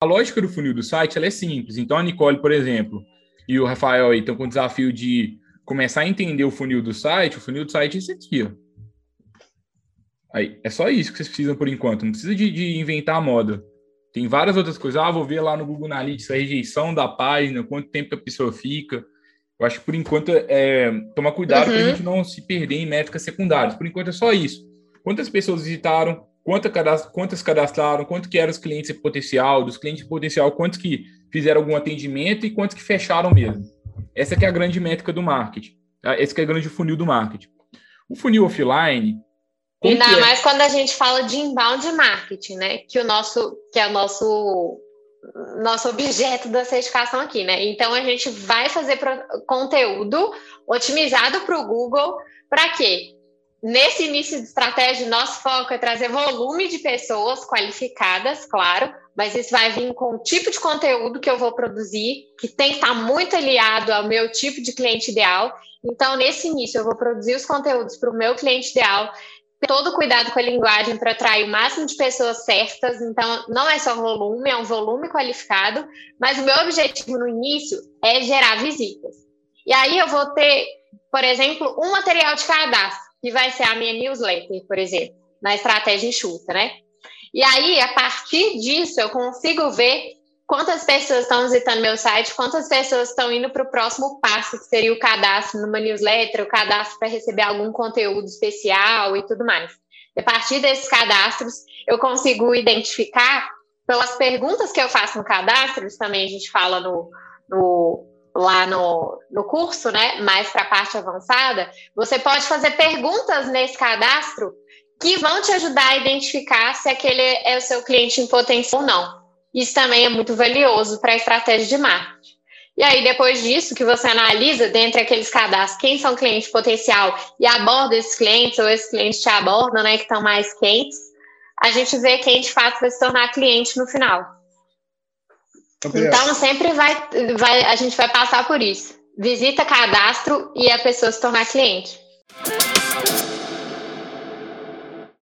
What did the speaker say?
a lógica do funil do site ela é simples. Então, a Nicole, por exemplo, e o Rafael aí estão com o desafio de começar a entender o funil do site. O funil do site é esse aqui, ó. Aí, é só isso que vocês precisam por enquanto. Não precisa de, de inventar a moda. Tem várias outras coisas. Ah, vou ver lá no Google Analytics a rejeição da página, quanto tempo que a pessoa fica. Eu acho que por enquanto é tomar cuidado uhum. para a gente não se perder em métricas secundárias. Por enquanto é só isso. Quantas pessoas visitaram, quantas cadastraram, quanto que eram os clientes potencial, dos clientes potencial, quantos que fizeram algum atendimento e quantos que fecharam mesmo. Essa que é a grande métrica do marketing. Tá? Esse que é o grande funil do marketing. O funil offline, Ainda é? mais quando a gente fala de inbound marketing, né? Que o nosso, que é o nosso nosso objeto da certificação aqui, né? Então a gente vai fazer conteúdo otimizado para o Google para quê? Nesse início de estratégia, nosso foco é trazer volume de pessoas qualificadas, claro, mas isso vai vir com o tipo de conteúdo que eu vou produzir, que tem que estar muito aliado ao meu tipo de cliente ideal. Então, nesse início, eu vou produzir os conteúdos para o meu cliente ideal, todo cuidado com a linguagem para atrair o máximo de pessoas certas. Então, não é só volume, é um volume qualificado, mas o meu objetivo no início é gerar visitas. E aí eu vou ter, por exemplo, um material de cadastro, que vai ser a minha newsletter, por exemplo, na estratégia enxuta, né? E aí, a partir disso, eu consigo ver quantas pessoas estão visitando meu site, quantas pessoas estão indo para o próximo passo, que seria o cadastro numa newsletter, o cadastro para receber algum conteúdo especial e tudo mais. E a partir desses cadastros, eu consigo identificar, pelas perguntas que eu faço no cadastro, isso também a gente fala no, no lá no, no curso, né, mais para a parte avançada, você pode fazer perguntas nesse cadastro que vão te ajudar a identificar se aquele é o seu cliente em potencial ou não. Isso também é muito valioso para a estratégia de marketing. E aí, depois disso, que você analisa dentre aqueles cadastros quem são clientes potencial e aborda esses clientes, ou esses clientes te abordam, né, que estão mais quentes, a gente vê quem de fato vai se tornar cliente no final. Então, sempre vai, vai, a gente vai passar por isso. Visita cadastro e a pessoa se tornar cliente.